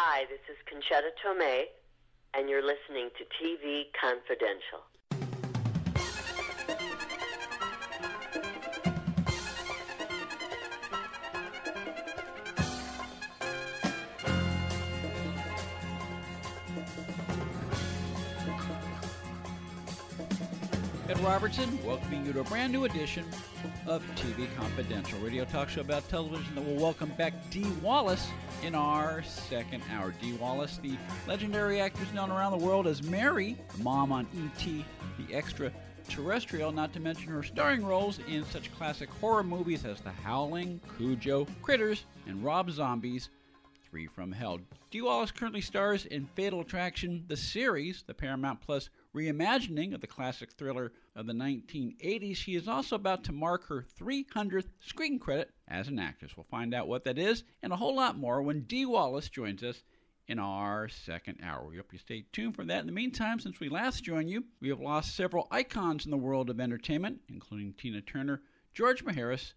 Hi, this is Concetta Tomei, and you're listening to TV Confidential. Ed Robertson, welcoming you to a brand new edition of TV Confidential, radio talk show about television that will welcome back Dee Wallace in our second hour. Dee Wallace, the legendary actress known around the world as Mary, the mom on E.T., the extraterrestrial, not to mention her starring roles in such classic horror movies as The Howling, Cujo, Critters, and Rob Zombie's Three from Hell. Dee Wallace currently stars in Fatal Attraction, the series, the Paramount Plus reimagining of the classic thriller of the 1980s. She is also about to mark her 300th screen credit as an actress. We'll find out what that is and a whole lot more when Dee Wallace joins us in our second hour. We hope you stay tuned for that. In the meantime, since we last joined you, we have lost several icons in the world of entertainment, including Tina Turner, George Maharis,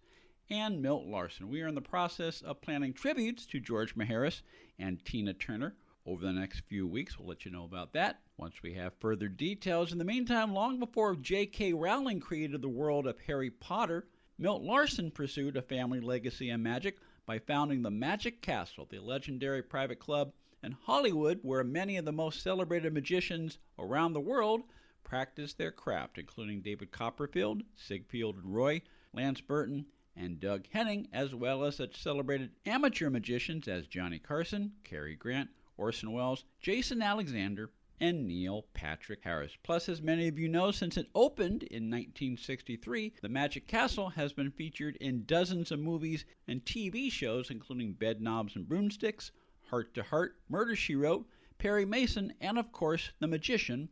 and Milt Larsen. We are in the process of planning tributes to George Maharis and Tina Turner over the next few weeks. We'll let you know about that once we have further details. In the meantime, long before J.K. Rowling created the world of Harry Potter, Milt Larsen pursued a family legacy in magic by founding the Magic Castle, the legendary private club in Hollywood where many of the most celebrated magicians around the world practice their craft, including David Copperfield, Siegfried Roy, Lance Burton, and Doug Henning, as well as such celebrated amateur magicians as Johnny Carson, Cary Grant, Orson Welles, Jason Alexander, and Neil Patrick Harris. Plus, as many of you know, since it opened in 1963, the Magic Castle has been featured in dozens of movies and TV shows, including Bedknobs and Broomsticks, Heart to Heart, Murder She Wrote, Perry Mason, and of course, The Magician,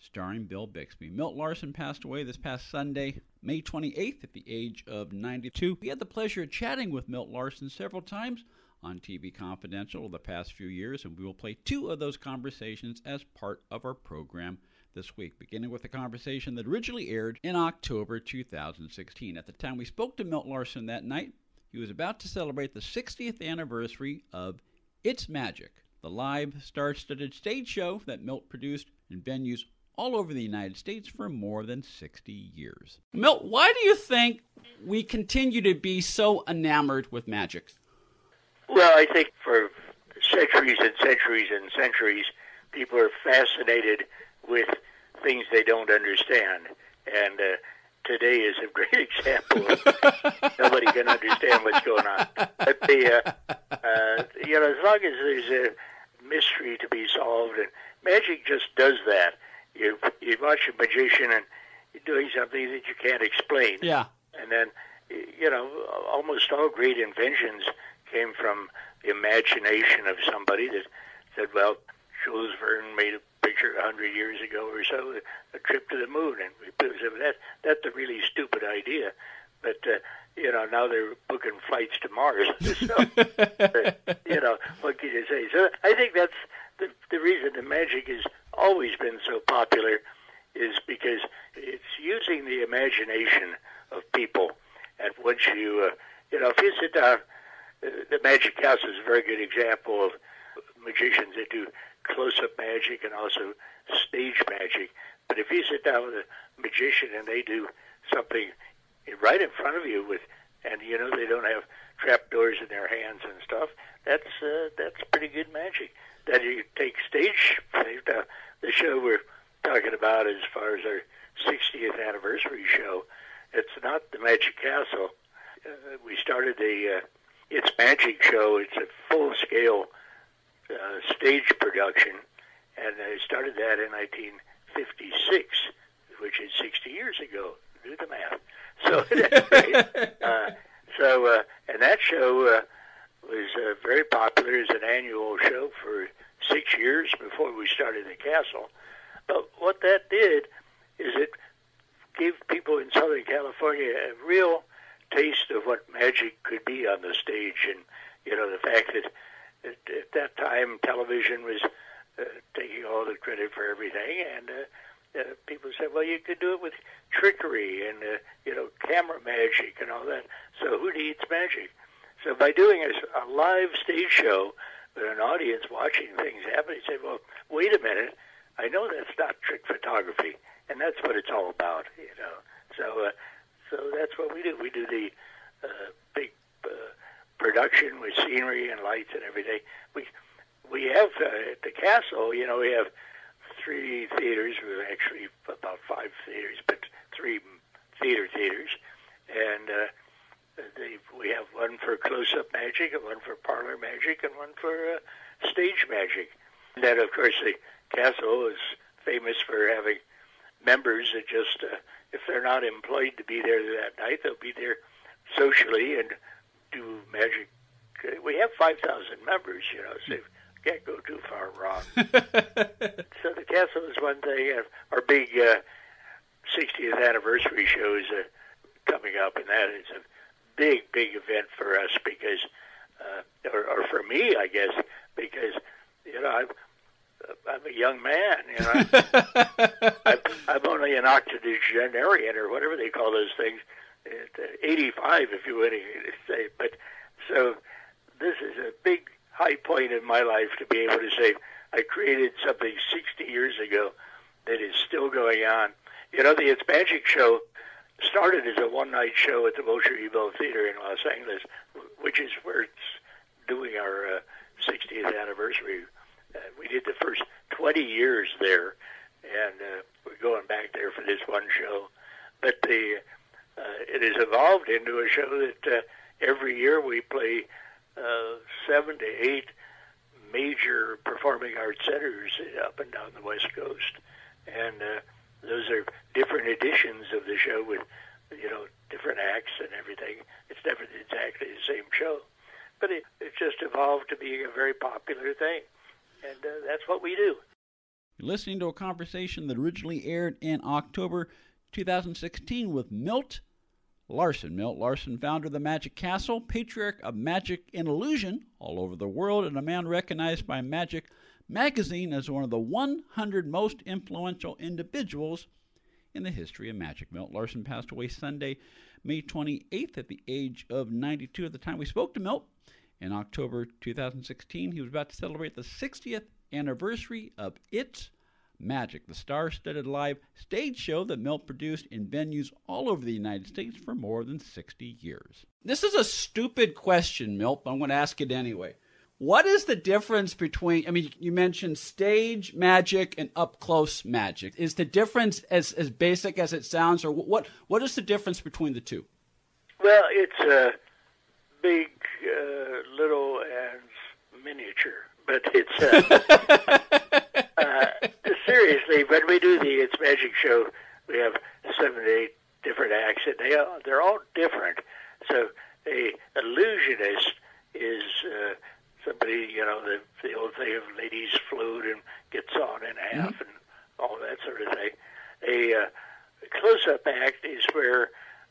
starring Bill Bixby. Milt Larsen passed away this past Sunday, May 28th, at the age of 92. We had the pleasure of chatting with Milt Larsen several times on TV Confidential the past few years, and we will play two of those conversations as part of our program this week, beginning with a conversation that originally aired in October 2016. At the time we spoke to Milt Larsen that night, he was about to celebrate the 60th anniversary of It's Magic, the live star studded stage show that Milt produced in venues all over the United States for more than 60 years. Milt, why do you think we continue to be so enamored with magic? Well, I think for centuries and centuries and centuries, people are fascinated with things they don't understand. And uh, today is a great example of nobody can understand what's going on. But the, uh, uh, you know, as long as there's a mystery to be solved, and magic just does that. You you watch a magician and you're doing something that you can't explain. Yeah. And then, you know, almost all great inventions came from the imagination of somebody that said, well, Jules Verne made a picture a hundred years ago or so, a trip to the moon, and we said, that that's a really stupid idea, but uh, you know now they're booking flights to Mars. so, uh, you know what can you say? So I think that's the the reason the magic has always been so popular is because it's using the imagination of people, and once you uh, you know if you sit down Magic Castle is a very good example of magicians that do close-up magic and also stage magic. But if you sit down with a magician and they do something right in front of you with, and you know they don't have trapdoors in their hands and stuff, that's uh, that's pretty good magic. Then you take stage, the, the show we're talking about as far as our 60th anniversary show. It's not the Magic Castle. Uh, we started the uh, its magic show. It's a full scale uh, stage production, and I started that in 1956, which is 60 years ago. Do the math. So. Uh, so, uh, and that show uh, was uh, very popular as an annual show for six years before we started the castle. But what that did is it gave people in Southern California a real taste of what magic could be on the stage, and you know the fact that at, at that time television was uh, taking all the credit for everything, and uh, uh, people said, well, you could do it with trickery and uh, you know camera magic and all that. So who needs magic? So by doing a, a live stage show But an audience watching things happen, you say, well, wait a minute, I know that's not trick photography, and that's what it's all about, you know. So, uh, so that's what we do. We do the uh, big uh, production with scenery and lights and everything. We we have uh, at the castle, you know, we have three theaters, actually about five theaters, but three theater theaters, and uh, we have one for close-up magic, and one for parlor magic, and one for uh, stage magic. And then, of course, the castle is famous for having members that just, uh, if they're not employed to be there that night, they'll be there socially and do magic. We have 5,000 members, you know, so can't go too far wrong. so the castle is one thing. Our big uh, 60th anniversary show is uh, coming up, and that is a big, big event for us because, uh, or, or for me, I guess, because you know I'm, I'm a young man. You know, I'm, I'm only an octogenarian or whatever they call those things. At, uh, 85, if you would say. But so this is a big high point in my life to be able to say I created something 60 years ago that is still going on. You know, the It's Magic show started as a one-night show at the Bolshoi Theater in Los Angeles, which is where it's doing our uh, 60th anniversary. Uh, we did the first 20 years there, and uh, we're going back there for this one show. But the uh, it has evolved into a show that uh, every year we play uh, seven to eight major performing arts centers up and down the West Coast, and uh, those are different editions of the show with you know different acts and everything. It's never exactly the same show, but it, it just evolved to being a very popular thing, and uh, that's what we do. You're listening to a conversation that originally aired in October 2016 with Milt Larsen. Milt Larsen, founder of the Magic Castle, patriarch of magic and illusion all over the world, and a man recognized by Magic Magazine as one of the 100 most influential individuals in the history of magic. Milt Larsen passed away Sunday, May 28th, at the age of 92. At the time we spoke to Milt in October 2016, he was about to celebrate the 60th anniversary of It's Magic, the star studded live stage show that Milt produced in venues all over the United States for more than 60 years. This is a stupid question, Milt, but I'm going to ask it anyway. What is the difference between, I mean, you mentioned stage magic and up close magic. Is the difference as, as basic as it sounds, or what, what is the difference between the two? Well, it's uh, big, uh, little, and miniature, but it's. Uh, uh, seriously, when we do the It's Magic show, we have seven to eight different acts, and they are, they're all different. So a illusionist is uh, somebody, you know, the, the old thing of ladies float and get sawn in half mm-hmm. and all that sort of thing. A, uh, close-up act is where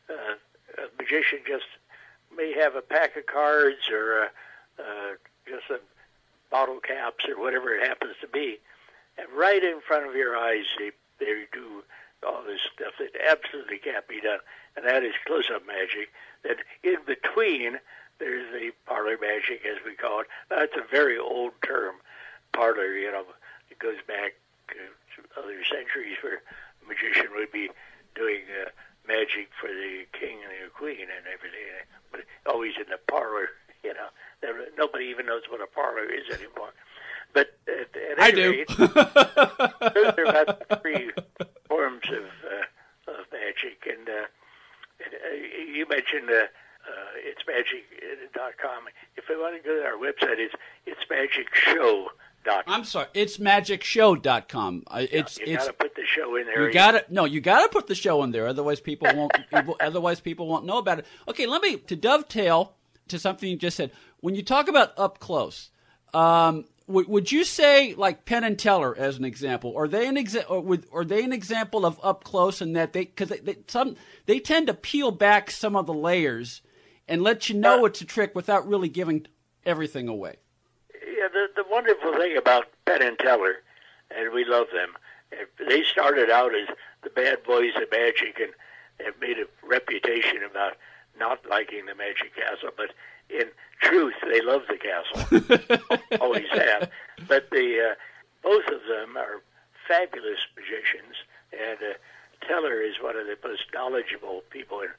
uh, a magician just may have a pack of cards or uh, uh, just some bottle caps or whatever it happens to be, and right in front of your eyes, they, they do all this stuff that absolutely can't be done, and that is close-up magic. Then in between, there's the parlor magic, as we call it. That's a very old term, parlor. You know, it goes back to other centuries where a magician would be doing uh, magic for the king and the queen and everything, but always in the parlor. You know, nobody even knows what a parlor is anymore. But at, at I do. Rate, those are about three forms of uh, of magic, and uh, uh, you mentioned uh, uh, it's magic.com. If they want to go to our website, it's it's magicshow. I'm sorry, it's magicshow.com. Uh, it's yeah, it's gotta put the show in there. You got to no, you got to put the show in there. Otherwise, people won't. people, otherwise, people won't know about it. Okay, let me to dovetail to something you just said. When you talk about up close, um, would you say like Penn and Teller as an example? Are they an exa- or would, are they an example of up close in that they because they, they, some they tend to peel back some of the layers and let you know uh, it's a trick without really giving everything away. Yeah, the the wonderful thing about Penn and Teller, and we love them they started out as the bad boys of magic and have made a reputation about not liking the magic castle, but in truth, they love the castle, always have. But the uh, both of them are fabulous magicians, and uh, Teller is one of the most knowledgeable people in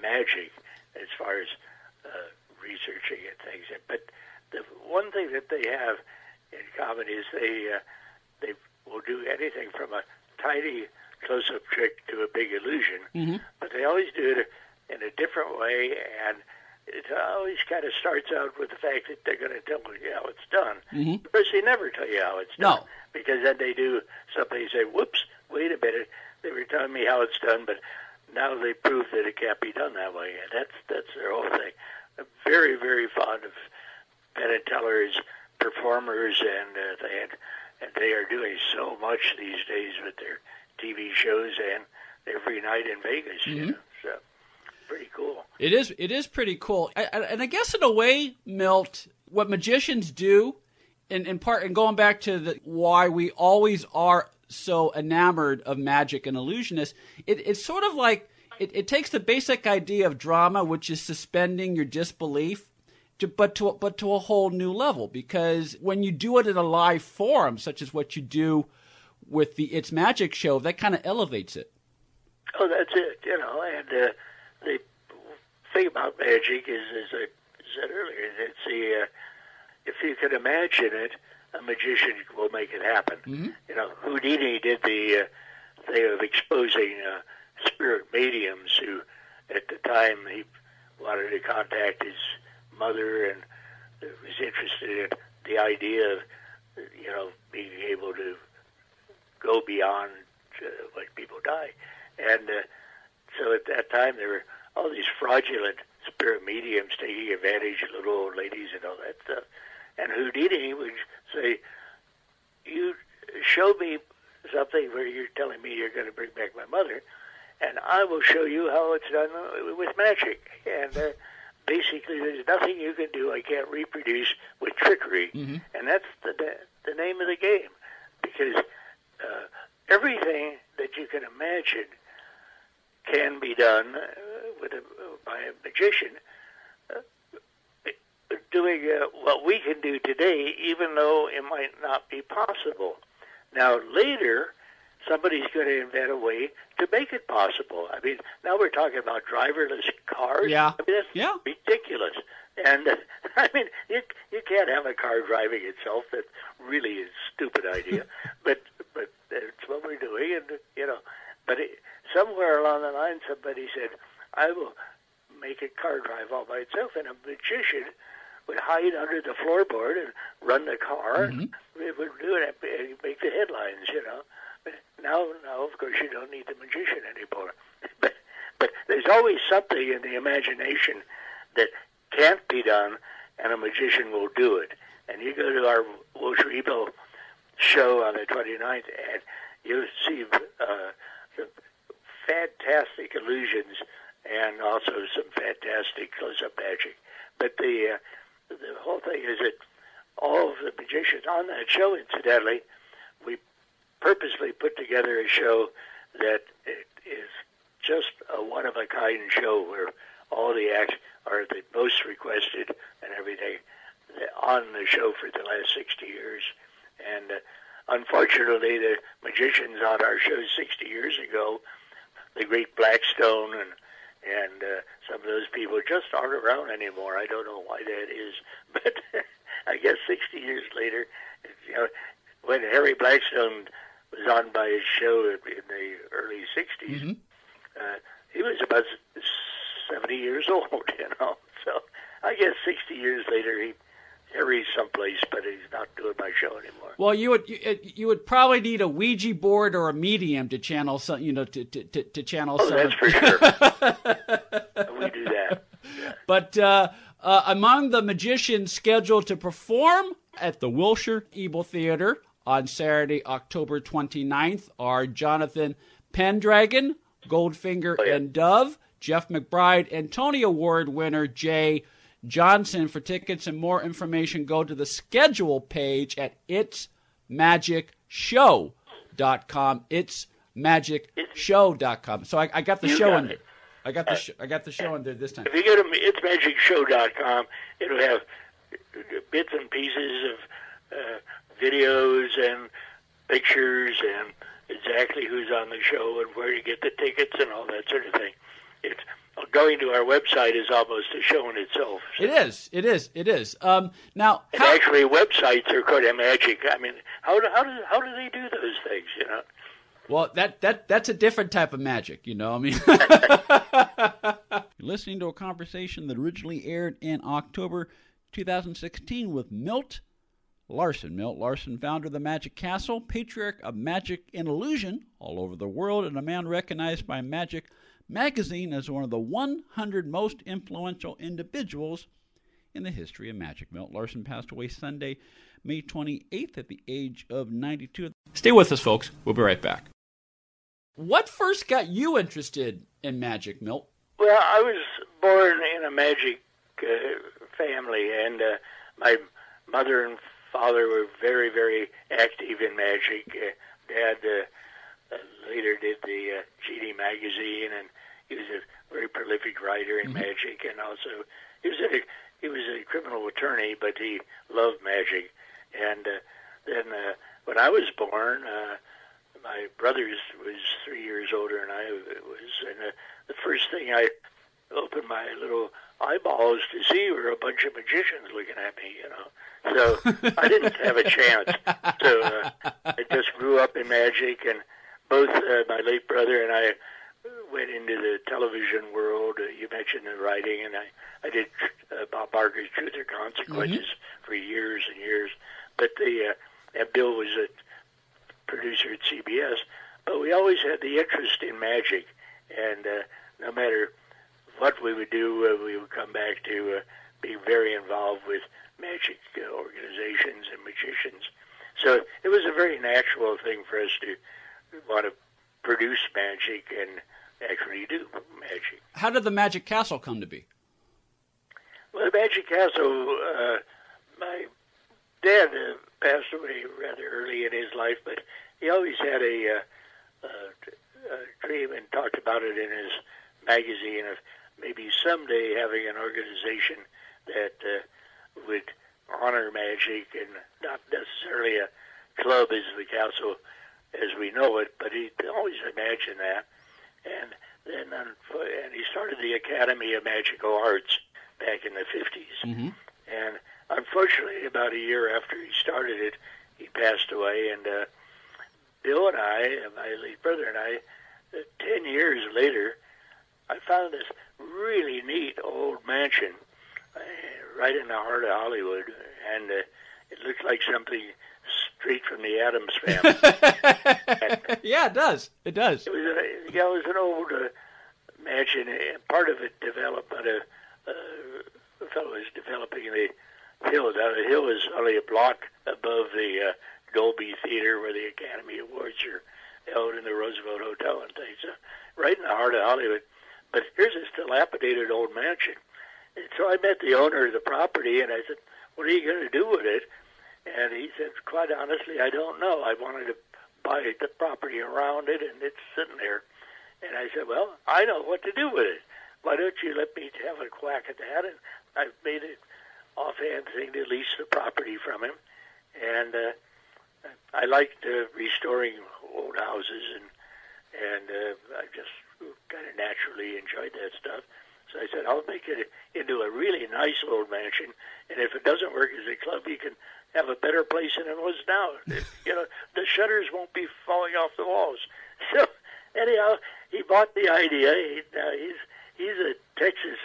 magic as far as uh, researching and things. But the one thing that they have in common is they uh, they will do anything from a tiny close-up trick to a big illusion, Mm-hmm. but they always do it in a different way, and it always kind of starts out with the fact that they're going to tell you how it's done. Mhm. Of course, they never tell you how it's No. done because then they do something. You say, "Whoops, wait a minute, they were telling me how it's done, but now they prove that it can't be done that way." And that's that's their whole thing. I'm very very fond of Penn and Teller's performers, and uh, they had, and they are doing so much these days with their TV shows and every night in Vegas. You Mhm. know? So pretty cool. It is. It is pretty cool, I, I, and I guess in a way, Milt, what magicians do, in, in part, and going back to the why we always are so enamored of magic and illusionists, it, it's sort of like it, it takes the basic idea of drama, which is suspending your disbelief, to, but to but to a whole new level. Because when you do it in a live forum, such as what you do with the It's Magic show, that kind of elevates it. Oh, that's it. You know, and uh, the thing about magic is, as I said earlier, it's the uh, if you can imagine it, a magician will make it happen. Mhm. You know, Houdini did the uh, thing of exposing uh, spirit mediums who, at the time, he wanted to contact his mother and was interested in the idea of, you know, being able to go beyond uh, when people die. And uh, so at that time, there were all these fraudulent spirit mediums taking advantage of little old ladies and all that stuff. And Houdini would say, "You show me something where you're telling me you're going to bring back my mother, and I will show you how it's done uh, with magic." And uh, basically, there's nothing you can do I can't reproduce with trickery, Mhm. and that's the the name of the game, because uh, everything that you can imagine can be done uh, with a, by a magician. Uh, doing uh, what we can do today, even though it might not be possible. Now, later, somebody's going to invent a way to make it possible. I mean, now we're talking about driverless cars. Yeah. I mean, that's Yeah. ridiculous. And uh, I mean, you you can't have a car driving itself. That really is a stupid idea. but but it's what we're doing, and you know. But it, somewhere along the line, somebody said, "I will make a car drive all by itself," and a magician would hide under the floorboard and run the car. Mhm. It would do it and make the headlines, you know. But now, now, of course, you don't need the magician anymore. But but there's always something in the imagination that can't be done, and a magician will do it. And you go to our Wilshire show on the 29th, and you'll see uh, fantastic illusions and also some fantastic close-up magic. But the uh, the whole thing is that all of the magicians on that show, incidentally, we purposely put together a show that is just a one-of-a-kind show where all the acts are the most requested and everything on the show for the last 60 years. And uh, unfortunately, the magicians on our show 60 years ago, the great Blackstone and and uh, some of those people just aren't around anymore. I don't know why that is, but I guess 60 years later, you know, when Harry Blackstone on by his show in the early 60s, Mhm. uh, he was about 70 years old, you know. So I guess 60 years later, he Harry's someplace, but he's not doing my show anymore. Well, you would you, uh, you would probably need a Ouija board or a medium to channel some, you know, to to, to, to channel Oh, some. that's for sure. we do that. But uh, uh, among the magicians scheduled to perform at the Wilshire Ebell Theater on Saturday, October 29th are Jonathan Pendragon, Goldfinger Oh, yeah. and Dove, Jeff McBride, and Tony Award winner Jay Johnson. For tickets and more information, go to the schedule page at itsmagicshow.com. It's magicshow.com. So I, I got the You show got in there. it. I got the sh- I got the show in there this time. If you go to itsmagicshow.com, it'll have bits and pieces of uh, videos and pictures and exactly who's on the show and where to get the tickets and all that sort of thing. It's going to our website is almost a show in itself. So. It is. It is. It is. Um, now, and how... actually, websites are kind of magic. I mean, how do how do how do they do those things? You know. Well, that that that's a different type of magic, you know. I mean, you're listening to a conversation that originally aired in October 2016 with Milt Larsen. Milt Larsen, founder of the Magic Castle, patriarch of magic and illusion all over the world, and a man recognized by Magic Magazine as one of the 100 most influential individuals in the history of magic. Milt Larsen passed away Sunday, May 28th at the age of 92. Stay with us, folks. We'll be right back. What first got you interested in magic, Milt? Well, I was born in a magic uh, family, and uh, my mother and father were very, very active in magic. Uh, Dad uh, uh, later did the uh, GD magazine, and he was a very prolific writer in mm-hmm. magic, and also he was a he was a criminal attorney, but he loved magic. And uh, then uh, when I was born, uh, my brother was three years older than I was, and uh, the first thing I opened my little eyeballs to see were a bunch of magicians looking at me, you know. So I didn't have a chance. So uh, I just grew up in magic, and both uh, my late brother and I went into the television world. Uh, you mentioned the writing, and I I did uh, Bob Barker's Truth or Consequences mm-hmm. for years and years. But the uh, and Bill was a producer at CBS, but we always had the interest in magic, and uh, no matter what we would do, uh, we would come back to uh, being very involved with magic uh, organizations and magicians. So it was a very natural thing for us to want to produce magic and actually do magic. How did the Magic Castle come to be? Well, the Magic Castle, uh, my dad uh, passed away rather early in his life, but he always had a, uh, uh, a dream and talked about it in his magazine of maybe someday having an organization that uh, would honor magic and not necessarily a club as the council as we know it, but he always imagined that. And then, and he started the Academy of Magical Arts back in the 50s. Mm-hmm. And unfortunately, about a year after he started it, he passed away. And uh, Bill and I, my late brother and I, uh, 10 years later, I found this really neat old mansion right in the heart of Hollywood, and uh, it looks like something straight from the Addams family. yeah, it does. It does. It was a, yeah, it was an old uh, mansion. Part of it developed by a, uh, a fellow was developing the hill. Now, the hill is only a block above the uh, Dolby Theater where the Academy Awards are held in the Roosevelt Hotel and things. So right in the heart of Hollywood. But here's this dilapidated old mansion. So I met the owner of the property and I said, What are you going to do with it? And he said, Quite honestly, I don't know. I wanted to buy the property around it and it's sitting there. And I said, Well, I know what to do with it. Why don't you let me have a quack at that? And I made an offhand thing to lease the property from him. And uh, I liked uh, restoring old houses, and and uh, I just kind of naturally enjoyed that stuff. So I said, I'll make it into a really nice old mansion, and if it doesn't work as a club, you can have a better place than it was now. you know, the shutters won't be falling off the walls. So anyhow, he bought the idea. He, uh, he's he's a Texas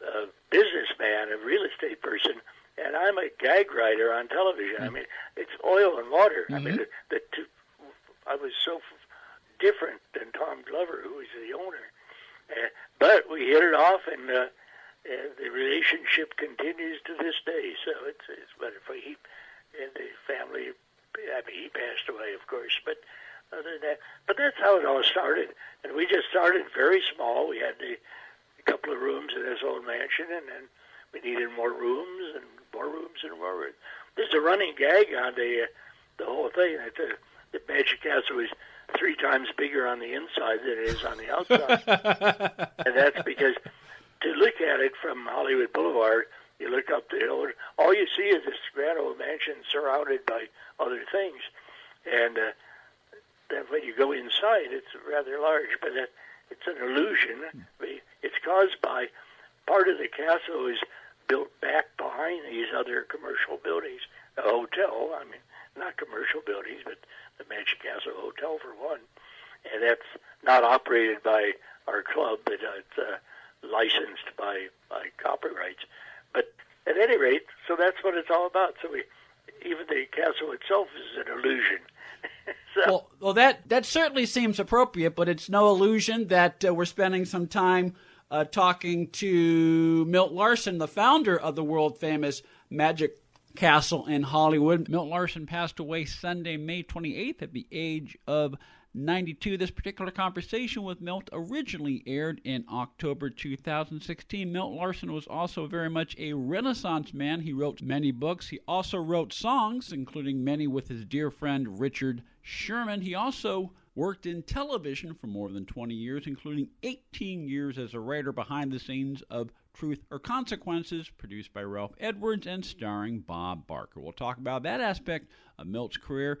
uh, businessman, a real estate person, and I'm a gag writer on television. Mm-hmm. I mean, it's oil and water. Mm-hmm. I mean, mm-hmm. the, the two, I was so different than Tom Glover, who was the owner. Uh, but we hit it off, and, uh, and the relationship continues to this day. So it's it's for he and the family. I mean, he passed away, of course, but other than that, but that's how it all started. And we just started very small. We had the, a couple of rooms in this old mansion, and then we needed more rooms and more rooms and more rooms. There's a running gag on the uh, the whole thing. That the, the Magic Castle was three times bigger on the inside than it is on the outside, and that's because to look at it from Hollywood Boulevard, you look up the hill, all you see is this grand old mansion surrounded by other things, and uh, then when you go inside, it's rather large, but that, it's an illusion. It's caused by part of the castle is built back behind these other commercial buildings. A hotel, I mean, not commercial buildings, but the Magic Castle Hotel for one. And that's not operated by our club, but uh, it's uh, licensed by, by copyrights. But at any rate, so that's what it's all about. So we, even the castle itself is an illusion. so, well, well, that that certainly seems appropriate, but it's no illusion that uh, we're spending some time uh, talking to Milt Larsen, the founder of the world famous Magic Castle in Hollywood. Milt Larsen passed away Sunday, May 28th, at the age of 92. This particular conversation with Milt originally aired in October 2016. Milt Larsen was also very much a Renaissance man. He wrote many books. He also wrote songs, including many with his dear friend Richard Sherman. He also worked in television for more than 20 years, including 18 years as a writer behind the scenes of Truth or Consequences, produced by Ralph Edwards and starring Bob Barker. We'll talk about that aspect of Milt's career